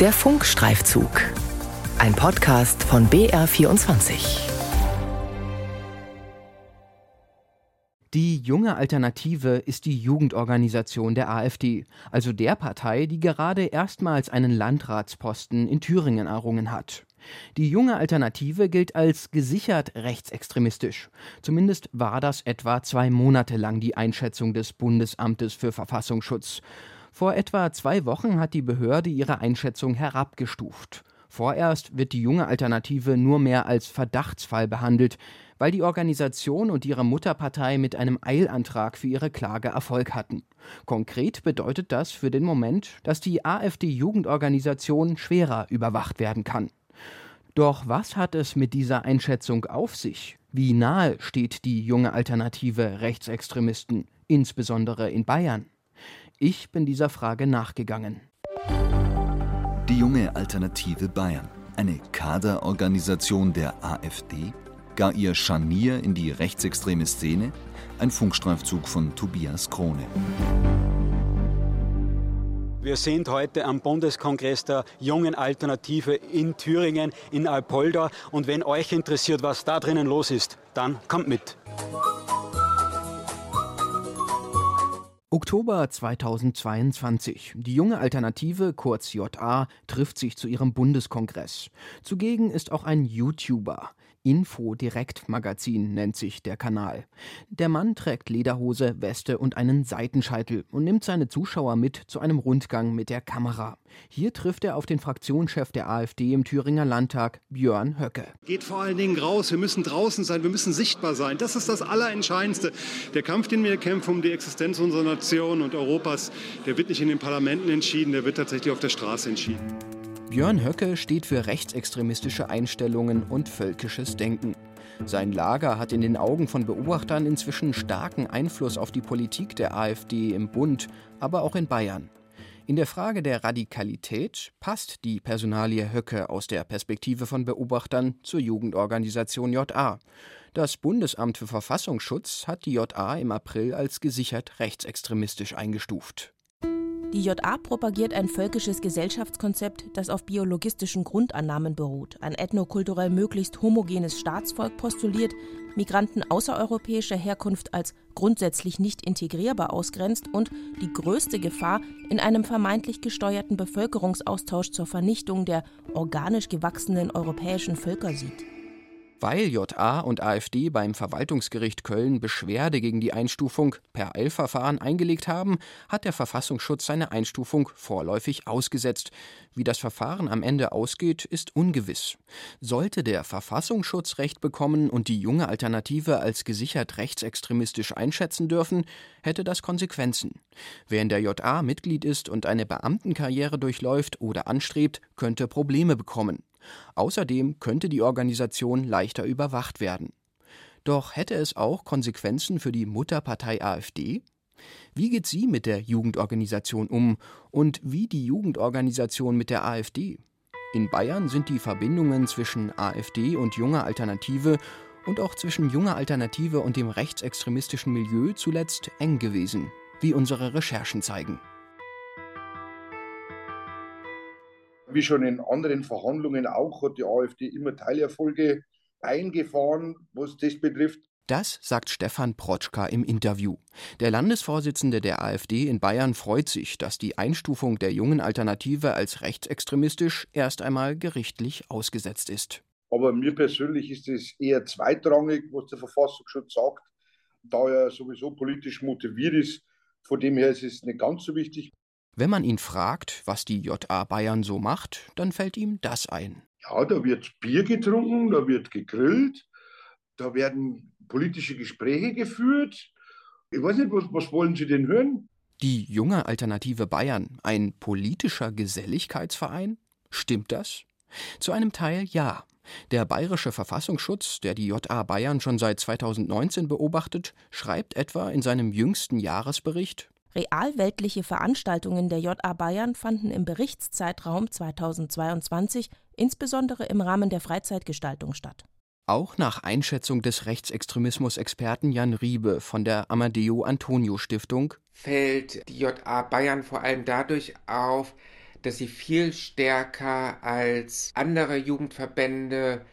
Der Funkstreifzug. Ein Podcast von BR24. Die junge Alternative ist die Jugendorganisation der AfD, also der Partei, die gerade erstmals einen Landratsposten in Thüringen errungen hat. Die junge Alternative gilt als gesichert rechtsextremistisch. Zumindest war das etwa zwei Monate lang die Einschätzung des Bundesamtes für Verfassungsschutz. Vor etwa zwei Wochen hat die Behörde ihre Einschätzung herabgestuft. Vorerst wird die junge Alternative nur mehr als Verdachtsfall behandelt, weil die Organisation und ihre Mutterpartei mit einem Eilantrag für ihre Klage Erfolg hatten. Konkret bedeutet das für den Moment, dass die AfD-Jugendorganisation schwerer überwacht werden kann. Doch was hat es mit dieser Einschätzung auf sich? Wie nahe steht die junge Alternative Rechtsextremisten, insbesondere in Bayern? Ich bin dieser Frage nachgegangen. Die junge Alternative Bayern, eine Kaderorganisation der AfD, gar ihr Scharnier in die rechtsextreme Szene, ein Funkstreifzug von Tobias Krone. Wir sind heute am Bundeskongress der Jungen Alternative in Thüringen, in Alpolda. Und wenn euch interessiert, was da drinnen los ist, dann kommt mit. Oktober 2022. Die junge Alternative, kurz JA, trifft sich zu ihrem Bundeskongress. Zugegen ist auch ein YouTuber. Info Direkt Magazin nennt sich der Kanal. Der Mann trägt Lederhose, Weste und einen Seitenscheitel und nimmt seine Zuschauer mit zu einem Rundgang mit der Kamera. Hier trifft er auf den Fraktionschef der AfD im Thüringer Landtag, Björn Höcke. Geht vor allen Dingen raus, wir müssen draußen sein, wir müssen sichtbar sein. Das ist das Allerentscheidendste. Der Kampf, den wir kämpfen um die Existenz unserer Nation und Europas, der wird nicht in den Parlamenten entschieden, der wird tatsächlich auf der Straße entschieden. Björn Höcke steht für rechtsextremistische Einstellungen und völkisches Denken. Sein Lager hat in den Augen von Beobachtern inzwischen starken Einfluss auf die Politik der AfD im Bund, aber auch in Bayern. In der Frage der Radikalität passt die Personalie Höcke aus der Perspektive von Beobachtern zur Jugendorganisation JA. Das Bundesamt für Verfassungsschutz hat die JA im April als gesichert rechtsextremistisch eingestuft. Die JA propagiert ein völkisches Gesellschaftskonzept, das auf biologistischen Grundannahmen beruht, ein ethnokulturell möglichst homogenes Staatsvolk postuliert, Migranten außereuropäischer Herkunft als grundsätzlich nicht integrierbar ausgrenzt und die größte Gefahr in einem vermeintlich gesteuerten Bevölkerungsaustausch zur Vernichtung der organisch gewachsenen europäischen Völker sieht. Weil JA und AfD beim Verwaltungsgericht Köln Beschwerde gegen die Einstufung per Eilverfahren eingelegt haben, hat der Verfassungsschutz seine Einstufung vorläufig ausgesetzt. Wie das Verfahren am Ende ausgeht, ist ungewiss. Sollte der Verfassungsschutz Recht bekommen und die junge Alternative als gesichert rechtsextremistisch einschätzen dürfen, hätte das Konsequenzen. Wer in der JA Mitglied ist und eine Beamtenkarriere durchläuft oder anstrebt, könnte Probleme bekommen. Außerdem könnte die Organisation leichter überwacht werden. Doch hätte es auch Konsequenzen für die Mutterpartei AfD? Wie geht sie mit der Jugendorganisation um und wie die Jugendorganisation mit der AfD? In Bayern sind die Verbindungen zwischen AfD und junger Alternative und auch zwischen junger Alternative und dem rechtsextremistischen Milieu zuletzt eng gewesen, wie unsere Recherchen zeigen. Wie schon in anderen Verhandlungen auch hat die AfD immer Teilerfolge eingefahren, was das betrifft. Das sagt Stefan Protschka im Interview. Der Landesvorsitzende der AfD in Bayern freut sich, dass die Einstufung der jungen Alternative als rechtsextremistisch erst einmal gerichtlich ausgesetzt ist. Aber mir persönlich ist es eher zweitrangig, was der Verfassungsschutz sagt, da er sowieso politisch motiviert ist. Von dem her ist es nicht ganz so wichtig. Wenn man ihn fragt, was die JA Bayern so macht, dann fällt ihm das ein. Ja, da wird Bier getrunken, da wird gegrillt, da werden politische Gespräche geführt. Ich weiß nicht, was, was wollen Sie denn hören? Die junge Alternative Bayern, ein politischer Geselligkeitsverein? Stimmt das? Zu einem Teil ja. Der bayerische Verfassungsschutz, der die JA Bayern schon seit 2019 beobachtet, schreibt etwa in seinem jüngsten Jahresbericht Realweltliche Veranstaltungen der JA Bayern fanden im Berichtszeitraum 2022 insbesondere im Rahmen der Freizeitgestaltung statt. Auch nach Einschätzung des Rechtsextremismus-Experten Jan Riebe von der Amadeo Antonio Stiftung fällt die JA Bayern vor allem dadurch auf, dass sie viel stärker als andere Jugendverbände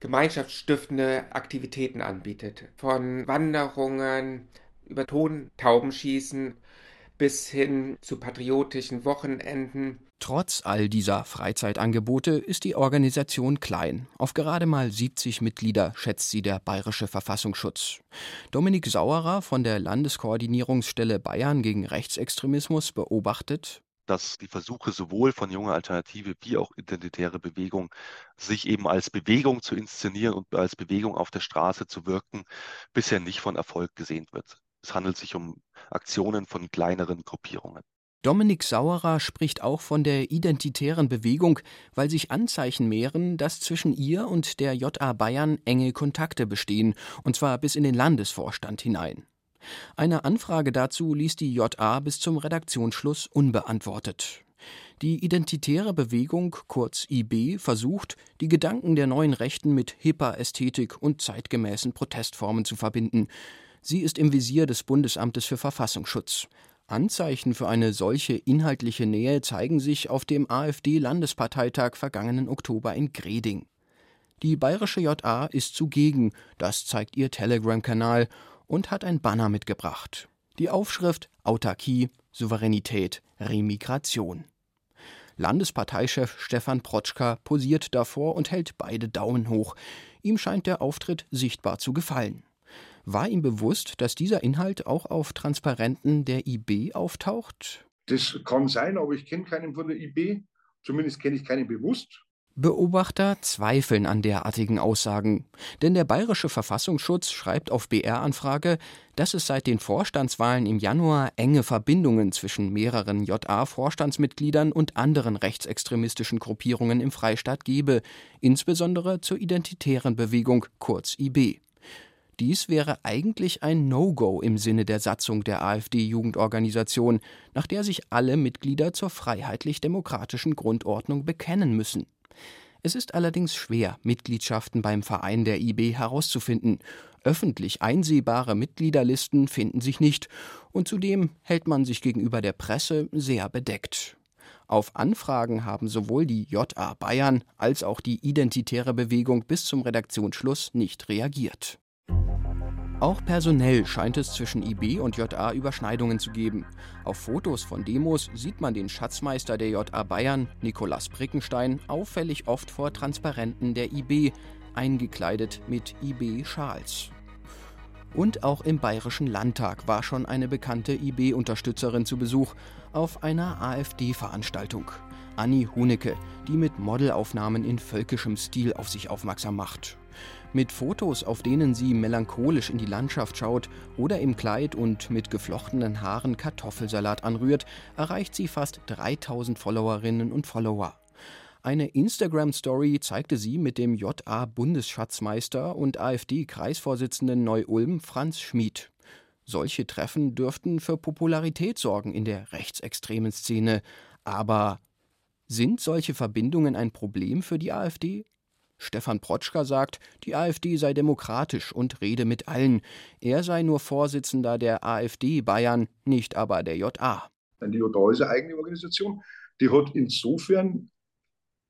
gemeinschaftsstiftende Aktivitäten anbietet. Von Wanderungen über Tontaubenschießen bis hin zu patriotischen Wochenenden. Trotz all dieser Freizeitangebote ist die Organisation klein. Auf gerade mal 70 Mitglieder schätzt sie der Bayerische Verfassungsschutz. Dominik Sauerer von der Landeskoordinierungsstelle Bayern gegen Rechtsextremismus beobachtet, dass die Versuche sowohl von junger Alternative wie auch identitäre Bewegung, sich eben als Bewegung zu inszenieren und als Bewegung auf der Straße zu wirken, bisher nicht von Erfolg gesehen wird. Es handelt sich um Aktionen von kleineren Gruppierungen. Dominik Sauerer spricht auch von der identitären Bewegung, weil sich Anzeichen mehren, dass zwischen ihr und der JA Bayern enge Kontakte bestehen, und zwar bis in den Landesvorstand hinein. Eine Anfrage dazu ließ die JA bis zum Redaktionsschluss unbeantwortet. Die Identitäre Bewegung, kurz IB, versucht, die Gedanken der neuen Rechten mit hipper Ästhetik und zeitgemäßen Protestformen zu verbinden. Sie ist im Visier des Bundesamtes für Verfassungsschutz. Anzeichen für eine solche inhaltliche Nähe zeigen sich auf dem AfD-Landesparteitag vergangenen Oktober in Greding. Die bayerische JA ist zugegen, das zeigt ihr Telegram-Kanal, und hat ein Banner mitgebracht. Die Aufschrift Autarkie, Souveränität, Remigration. Landesparteichef Stefan Protschka posiert davor und hält beide Daumen hoch. Ihm scheint der Auftritt sichtbar zu gefallen. War ihm bewusst, dass dieser Inhalt auch auf Transparenten der IB auftaucht? Das kann sein, aber ich kenne keinen von der IB. Zumindest kenne ich keinen bewusst. Beobachter zweifeln an derartigen Aussagen, denn der bayerische Verfassungsschutz schreibt auf BR-Anfrage, dass es seit den Vorstandswahlen im Januar enge Verbindungen zwischen mehreren JA-Vorstandsmitgliedern und anderen rechtsextremistischen Gruppierungen im Freistaat gebe, insbesondere zur identitären Bewegung kurz IB. Dies wäre eigentlich ein No-Go im Sinne der Satzung der AfD-Jugendorganisation, nach der sich alle Mitglieder zur freiheitlich-demokratischen Grundordnung bekennen müssen. Es ist allerdings schwer, Mitgliedschaften beim Verein der IB herauszufinden. Öffentlich einsehbare Mitgliederlisten finden sich nicht, und zudem hält man sich gegenüber der Presse sehr bedeckt. Auf Anfragen haben sowohl die JA Bayern als auch die Identitäre Bewegung bis zum Redaktionsschluss nicht reagiert. Auch personell scheint es zwischen IB und JA Überschneidungen zu geben. Auf Fotos von Demos sieht man den Schatzmeister der JA Bayern, Nikolaus Brickenstein, auffällig oft vor Transparenten der IB, eingekleidet mit IB-Schals. Und auch im Bayerischen Landtag war schon eine bekannte IB-Unterstützerin zu Besuch auf einer AfD-Veranstaltung. Anni Hunecke, die mit Modelaufnahmen in völkischem Stil auf sich aufmerksam macht. Mit Fotos, auf denen sie melancholisch in die Landschaft schaut oder im Kleid und mit geflochtenen Haaren Kartoffelsalat anrührt, erreicht sie fast 3000 Followerinnen und Follower. Eine Instagram-Story zeigte sie mit dem JA-Bundesschatzmeister und AfD-Kreisvorsitzenden Neu-Ulm Franz Schmid. Solche Treffen dürften für Popularität sorgen in der rechtsextremen Szene. Aber sind solche Verbindungen ein Problem für die AfD? Stefan Protschka sagt, die AfD sei demokratisch und rede mit allen. Er sei nur Vorsitzender der AfD Bayern, nicht aber der JA. Die JA ist eine eigene Organisation. Die hat insofern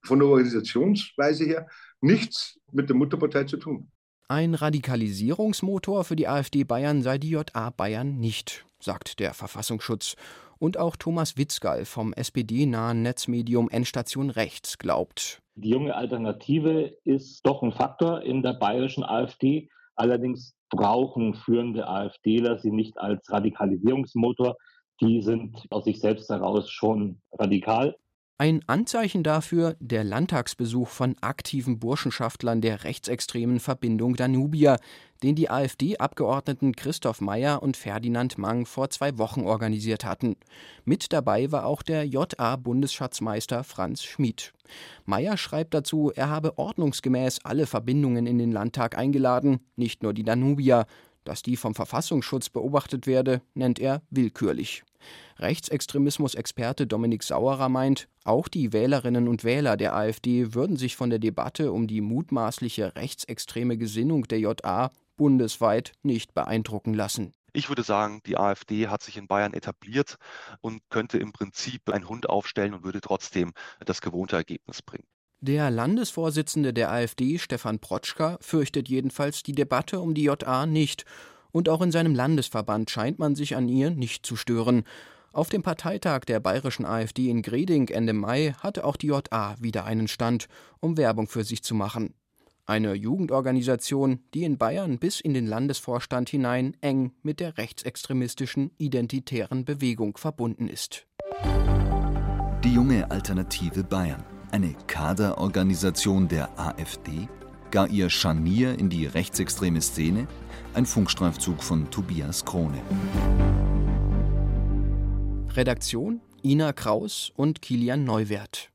von der Organisationsweise her nichts mit der Mutterpartei zu tun. Ein Radikalisierungsmotor für die AfD Bayern sei die JA Bayern nicht, sagt der Verfassungsschutz. Und auch Thomas Witzgall vom SPD-nahen Netzmedium Endstation Rechts glaubt. Die junge Alternative ist doch ein Faktor in der bayerischen AfD. Allerdings brauchen führende AfDler sie nicht als Radikalisierungsmotor. Die sind aus sich selbst heraus schon radikal. Ein Anzeichen dafür der Landtagsbesuch von aktiven Burschenschaftlern der rechtsextremen Verbindung Danubia, den die AfD-Abgeordneten Christoph Meyer und Ferdinand Mang vor zwei Wochen organisiert hatten. Mit dabei war auch der JA-Bundesschatzmeister Franz Schmid. Meyer schreibt dazu, er habe ordnungsgemäß alle Verbindungen in den Landtag eingeladen, nicht nur die Danubia. Dass die vom Verfassungsschutz beobachtet werde, nennt er willkürlich. Rechtsextremismus-Experte Dominik Sauerer meint, auch die Wählerinnen und Wähler der AfD würden sich von der Debatte um die mutmaßliche rechtsextreme Gesinnung der JA bundesweit nicht beeindrucken lassen. Ich würde sagen, die AfD hat sich in Bayern etabliert und könnte im Prinzip einen Hund aufstellen und würde trotzdem das gewohnte Ergebnis bringen. Der Landesvorsitzende der AfD, Stefan Protschka, fürchtet jedenfalls die Debatte um die JA nicht. Und auch in seinem Landesverband scheint man sich an ihr nicht zu stören. Auf dem Parteitag der bayerischen AfD in Greding Ende Mai hatte auch die JA wieder einen Stand, um Werbung für sich zu machen. Eine Jugendorganisation, die in Bayern bis in den Landesvorstand hinein eng mit der rechtsextremistischen identitären Bewegung verbunden ist. Die junge Alternative Bayern, eine Kaderorganisation der AfD, gar ihr Scharnier in die rechtsextreme Szene, ein Funkstreifzug von Tobias Krone. Redaktion Ina Kraus und Kilian Neuwert.